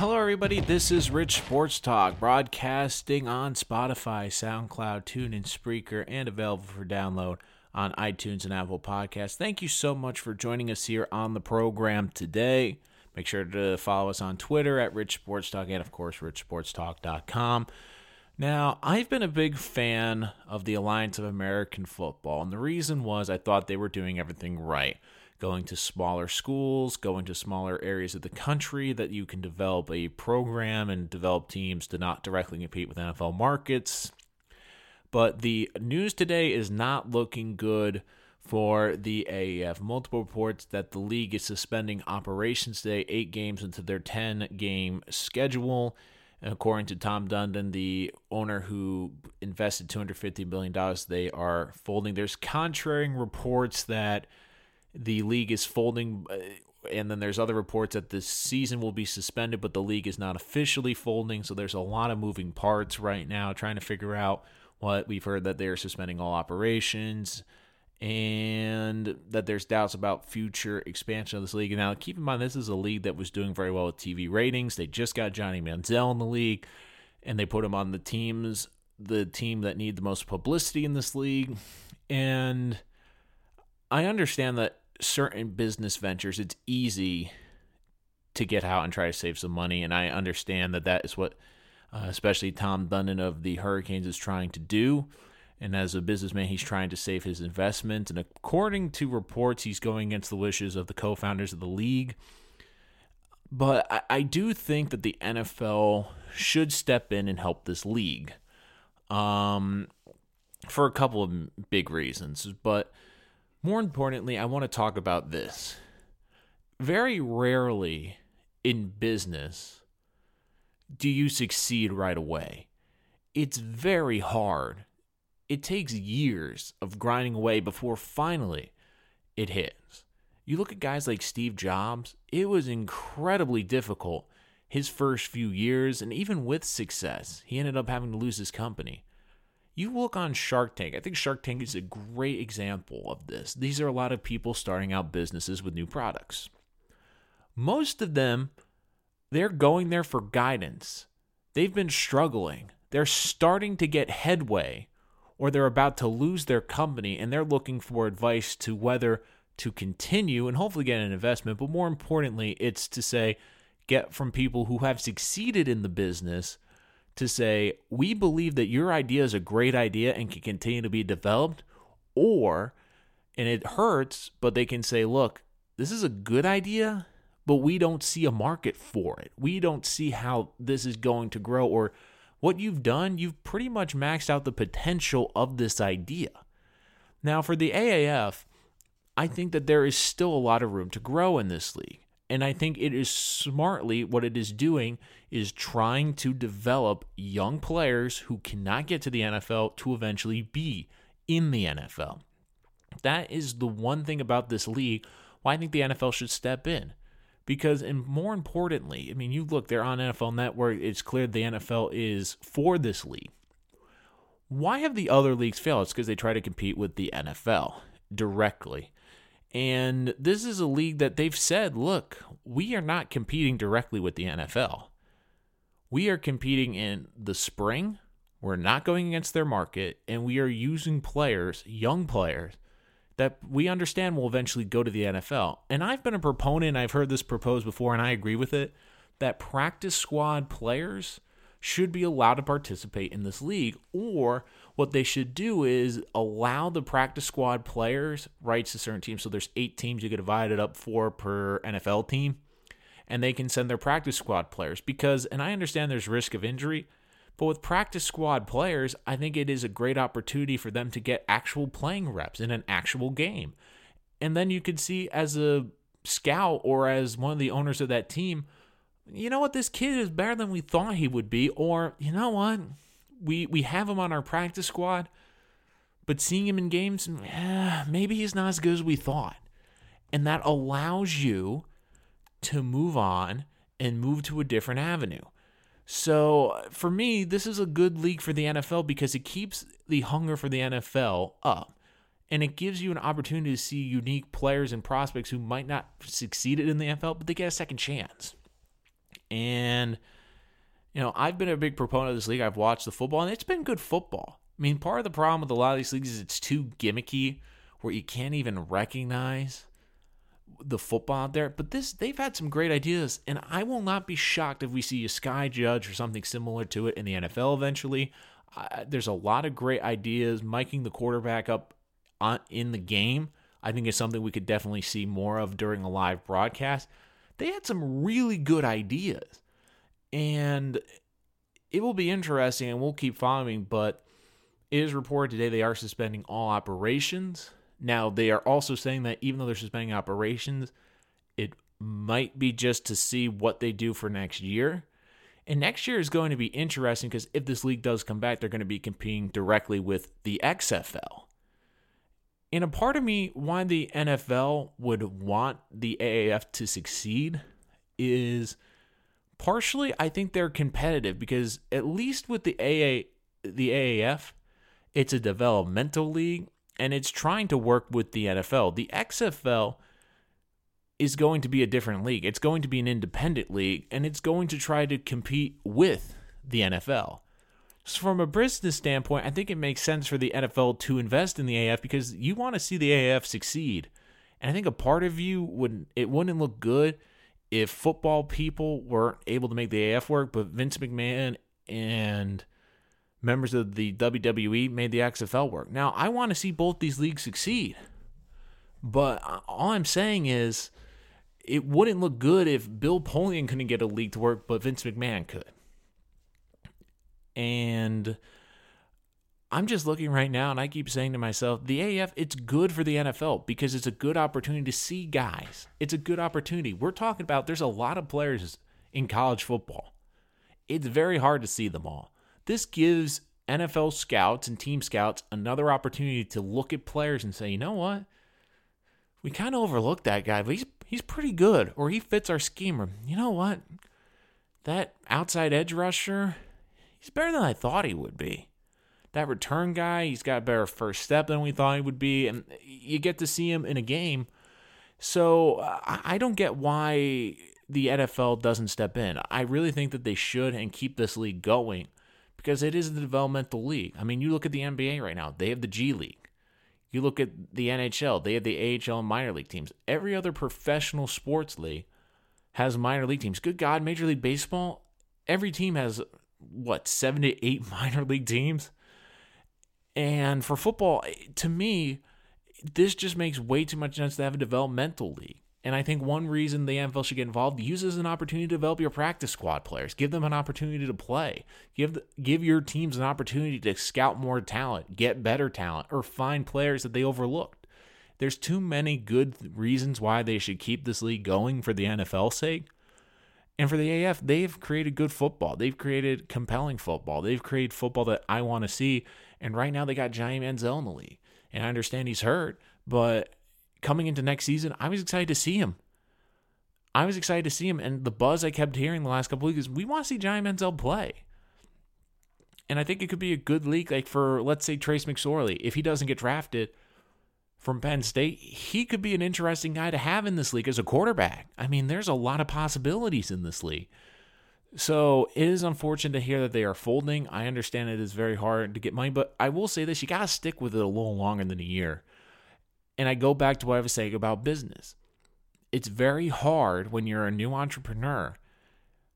Hello, everybody. This is Rich Sports Talk, broadcasting on Spotify, SoundCloud, TuneIn, Spreaker, and available for download on iTunes and Apple Podcasts. Thank you so much for joining us here on the program today. Make sure to follow us on Twitter at Rich Sports Talk and, of course, RichSportsTalk.com. Now, I've been a big fan of the Alliance of American Football, and the reason was I thought they were doing everything right going to smaller schools, going to smaller areas of the country that you can develop a program and develop teams to not directly compete with NFL markets. But the news today is not looking good for the AAF. Multiple reports that the league is suspending operations today, eight games into their 10 game schedule. And according to Tom Dundon, the owner who invested $250 million, they are folding. There's contrary reports that the league is folding uh, and then there's other reports that the season will be suspended but the league is not officially folding so there's a lot of moving parts right now trying to figure out what we've heard that they're suspending all operations and that there's doubts about future expansion of this league. now, keep in mind, this is a league that was doing very well with TV ratings. They just got Johnny Manziel in the league, and they put him on the teams, the team that need the most publicity in this league. And I understand that certain business ventures, it's easy to get out and try to save some money. And I understand that that is what, uh, especially Tom Dundon of the Hurricanes, is trying to do. And as a businessman, he's trying to save his investment. And according to reports, he's going against the wishes of the co founders of the league. But I, I, do think that the NFL should step in and help this league um, for a couple of big reasons. But more importantly, I want to talk about this. Very rarely in business do you succeed right away. It's very hard. It takes years of grinding away before finally it hits. You look at guys like Steve Jobs, it was incredibly difficult his first few years, and even with success, he ended up having to lose his company. You look on Shark Tank. I think Shark Tank is a great example of this. These are a lot of people starting out businesses with new products. Most of them, they're going there for guidance. They've been struggling. They're starting to get headway, or they're about to lose their company, and they're looking for advice to whether to continue and hopefully get an investment. But more importantly, it's to say, get from people who have succeeded in the business to say, we believe that your idea is a great idea and can continue to be developed, or, and it hurts, but they can say, look, this is a good idea, but we don't see a market for it. We don't see how this is going to grow, or what you've done, you've pretty much maxed out the potential of this idea. Now, for the AAF, I think that there is still a lot of room to grow in this league. And I think it is smartly what it is doing is trying to develop young players who cannot get to the NFL to eventually be in the NFL. That is the one thing about this league why I think the NFL should step in. Because, and more importantly, I mean, you look, they're on NFL Network, it's clear the NFL is for this league. Why have the other leagues failed? It's because they try to compete with the NFL directly. And this is a league that they've said, look, we are not competing directly with the NFL. We are competing in the spring. We're not going against their market, and we are using players, young players, that we understand will eventually go to the NFL. And I've been a proponent, I've heard this proposed before, and I agree with it, that practice squad players should be allowed to participate in this league, or what they should do is allow the practice squad players rights to certain teams. So there's eight teams you could divide it up four per NFL team, and they can send their practice squad players because, and I understand there's risk of injury, but with practice squad players, I think it is a great opportunity for them to get actual playing reps in an actual game. And then you could see as a scout or as one of the owners of that team, you know what, this kid is better than we thought he would be, or you know what, we we have him on our practice squad, but seeing him in games, eh, maybe he's not as good as we thought. And that allows you to move on and move to a different avenue. So for me, this is a good league for the NFL because it keeps the hunger for the NFL up. And it gives you an opportunity to see unique players and prospects who might not succeeded in the NFL, but they get a second chance. And, you know, I've been a big proponent of this league. I've watched the football, and it's been good football. I mean, part of the problem with a lot of these leagues is it's too gimmicky where you can't even recognize the football out there. But this, they've had some great ideas, and I will not be shocked if we see a Sky Judge or something similar to it in the NFL eventually. Uh, there's a lot of great ideas. Miking the quarterback up on, in the game, I think is something we could definitely see more of during a live broadcast. They had some really good ideas, and it will be interesting, and we'll keep following. But it is reported today they are suspending all operations now, they are also saying that even though they're suspending operations, it might be just to see what they do for next year. And next year is going to be interesting because if this league does come back, they're going to be competing directly with the XFL. And a part of me, why the NFL would want the AAF to succeed is partially I think they're competitive because at least with the AA the AAF, it's a developmental league and it's trying to work with the NFL. The XFL is going to be a different league. It's going to be an independent league, and it's going to try to compete with the NFL. So, from a business standpoint, I think it makes sense for the NFL to invest in the AF because you want to see the AAF succeed. And I think a part of you would it wouldn't look good if football people weren't able to make the AF work, but Vince McMahon and members of the WWE made the XFL work. Now, I want to see both these leagues succeed. But all I'm saying is it wouldn't look good if Bill Polian couldn't get a league to work, but Vince McMahon could. And I'm just looking right now and I keep saying to myself, the AF, it's good for the NFL because it's a good opportunity to see guys. It's a good opportunity. We're talking about there's a lot of players in college football. It's very hard to see them all. This gives NFL scouts and team scouts another opportunity to look at players and say, you know what? We kind of overlooked that guy, but he's he's pretty good, or he fits our scheme. Or you know what? That outside edge rusher, he's better than I thought he would be. That return guy, he's got a better first step than we thought he would be, and you get to see him in a game. So I don't get why the NFL doesn't step in. I really think that they should and keep this league going because it is the developmental league. I mean, you look at the NBA right now, they have the G League. You look at the NHL, they have the AHL and minor league teams. Every other professional sports league has minor league teams. Good God, Major League Baseball, every team has what, seven to eight minor league teams? And for football, eh, to me, this just makes way too much sense to have a developmental league. And I think one reason the NFL should get involved use as an opportunity to develop your practice squad players. Give them an opportunity to play. Give the, give your teams an opportunity to scout more talent, get better talent, or find players that they overlooked. There's too many good reasons why they should keep this league going for the NFL's sake. And for the AF, they've created good football. They've created compelling football. They've created football that I want to see. And right now they got Johnny Manziel in the league. And I understand he's hurt, but coming into next season, I was excited to see him. I was excited to see him, and the buzz I kept hearing the last couple weeks is we want to see Johnny Manziel play. And I think it could be a good league, like for let's say Trace McSorley, if he doesn't get drafted from Penn State, he could be an interesting guy to have in this league as a quarterback. I mean, there's a lot of possibilities in this league. So it is unfortunate to hear that they are folding. I understand it is very hard to get money, but I will say this: you got to stick with it a little longer than a year. And I go back to what I was saying about business. It's very hard when you're a new entrepreneur.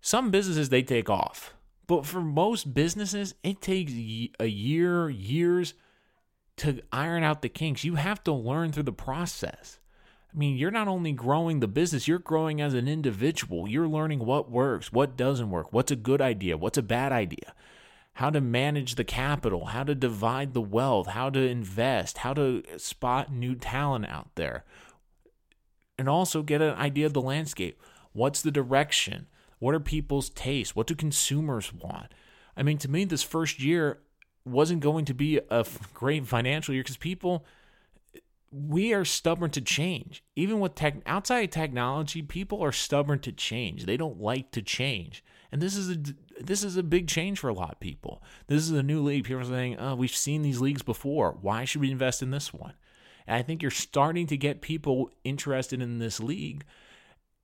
Some businesses, they take off. But for most businesses, it takes a year, years to iron out the kinks. You have to learn through the process. I mean, you're not only growing the business, you're growing as an individual. You're learning what works, what doesn't work, what's a good idea, what's a bad idea how to manage the capital, how to divide the wealth, how to invest, how to spot new talent out there, and also get an idea of the landscape. What's the direction? What are people's tastes? What do consumers want? I mean, to me, this first year wasn't going to be a great financial year because people, we are stubborn to change. Even with tech, outside technology, people are stubborn to change. They don't like to change. And this is a this is a big change for a lot of people. This is a new league. People are saying, "Oh, we've seen these leagues before. Why should we invest in this one?" And I think you're starting to get people interested in this league.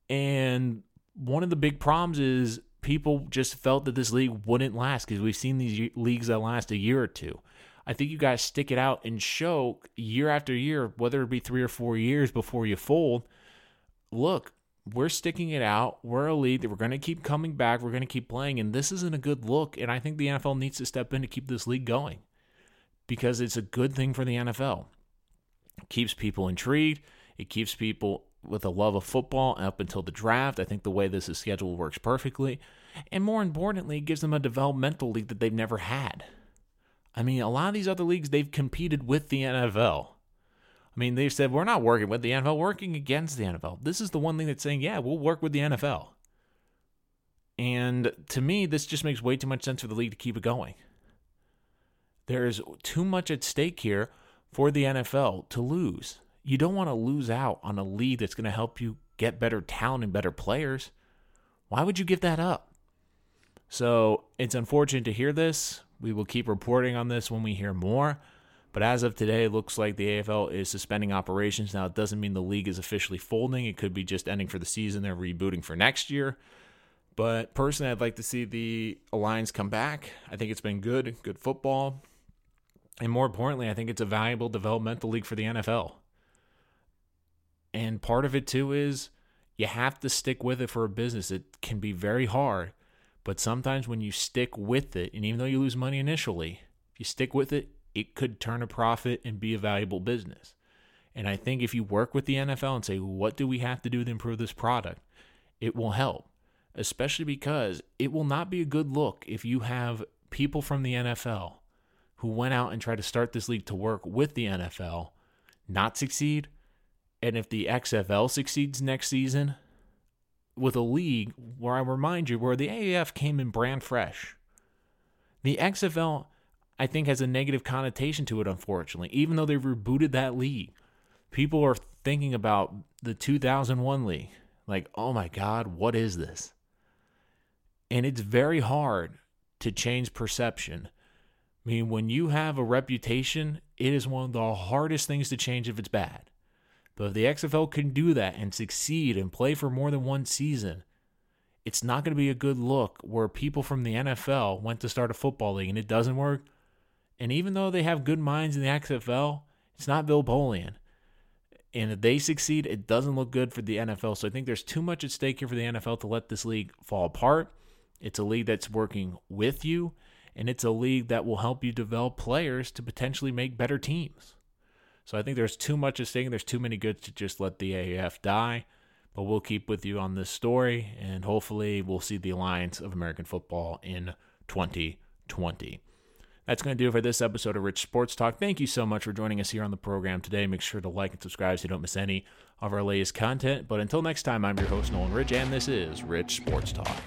And one of the big problems is people just felt that this league wouldn't last because we've seen these leagues that last a year or two. I think you guys stick it out and show year after year, whether it be three or four years before you fold. Look, we're sticking it out. We're a league that we're going to keep coming back. We're going to keep playing, and this isn't a good look. And I think the NFL needs to step in to keep this league going because it's a good thing for the NFL. It keeps people intrigued. It keeps people with a love of football up until the draft. I think the way this is scheduled works perfectly. And more importantly, gives them a developmental league that they've never had. I mean, a lot of these other leagues, they've competed with the NFL. I mean, they've said, we're not working with the NFL, working against the NFL. This is the one thing that's saying, yeah, we'll work with the NFL. And to me, this just makes way too much sense for the league to keep it going. There's too much at stake here for the NFL to lose. You don't want to lose out on a lead that's going to help you get better talent and better players. Why would you give that up? So it's unfortunate to hear this. We will keep reporting on this when we hear more. But as of today, it looks like the AFL is suspending operations. Now, it doesn't mean the league is officially folding. It could be just ending for the season. They're rebooting for next year. But personally, I'd like to see the Alliance come back. I think it's been good, good football. And more importantly, I think it's a valuable developmental league for the NFL. And part of it too is you have to stick with it for a business. It can be very hard, but sometimes when you stick with it, and even though you lose money initially, if you stick with it, it could turn a profit and be a valuable business. And I think if you work with the NFL and say, what do we have to do to improve this product? It will help, especially because it will not be a good look if you have people from the NFL who went out and tried to start this league to work with the NFL not succeed. And if the XFL succeeds next season with a league where I remind you, where the AAF came in brand fresh, the XFL, I think, has a negative connotation to it, unfortunately. Even though they rebooted that league, people are thinking about the 2001 league. Like, oh my God, what is this? And it's very hard to change perception I mean, when you have a reputation, it is one of the hardest things to change if it's bad. But if the XFL can do that and succeed and play for more than one season, it's not going to be a good look where people from the NFL went to start a football league and it doesn't work. And even though they have good minds in the XFL, it's not Bill Polian. And if they succeed, it doesn't look good for the NFL. So I think there's too much at stake here for the NFL to let this league fall apart. It's a league that's working with you and it's a league that will help you develop players to potentially make better teams. So I think there's too much at stake. There's too many goods to just let the AAF die. But we'll keep with you on this story, and hopefully we'll see the Alliance of American Football in 2020. That's going to do it for this episode of Rich Sports Talk. Thank you so much for joining us here on the program today. Make sure to like and subscribe so you don't miss any of our latest content. But until next time, I'm your host, Nolan Rich, and this is Rich Sports Talk.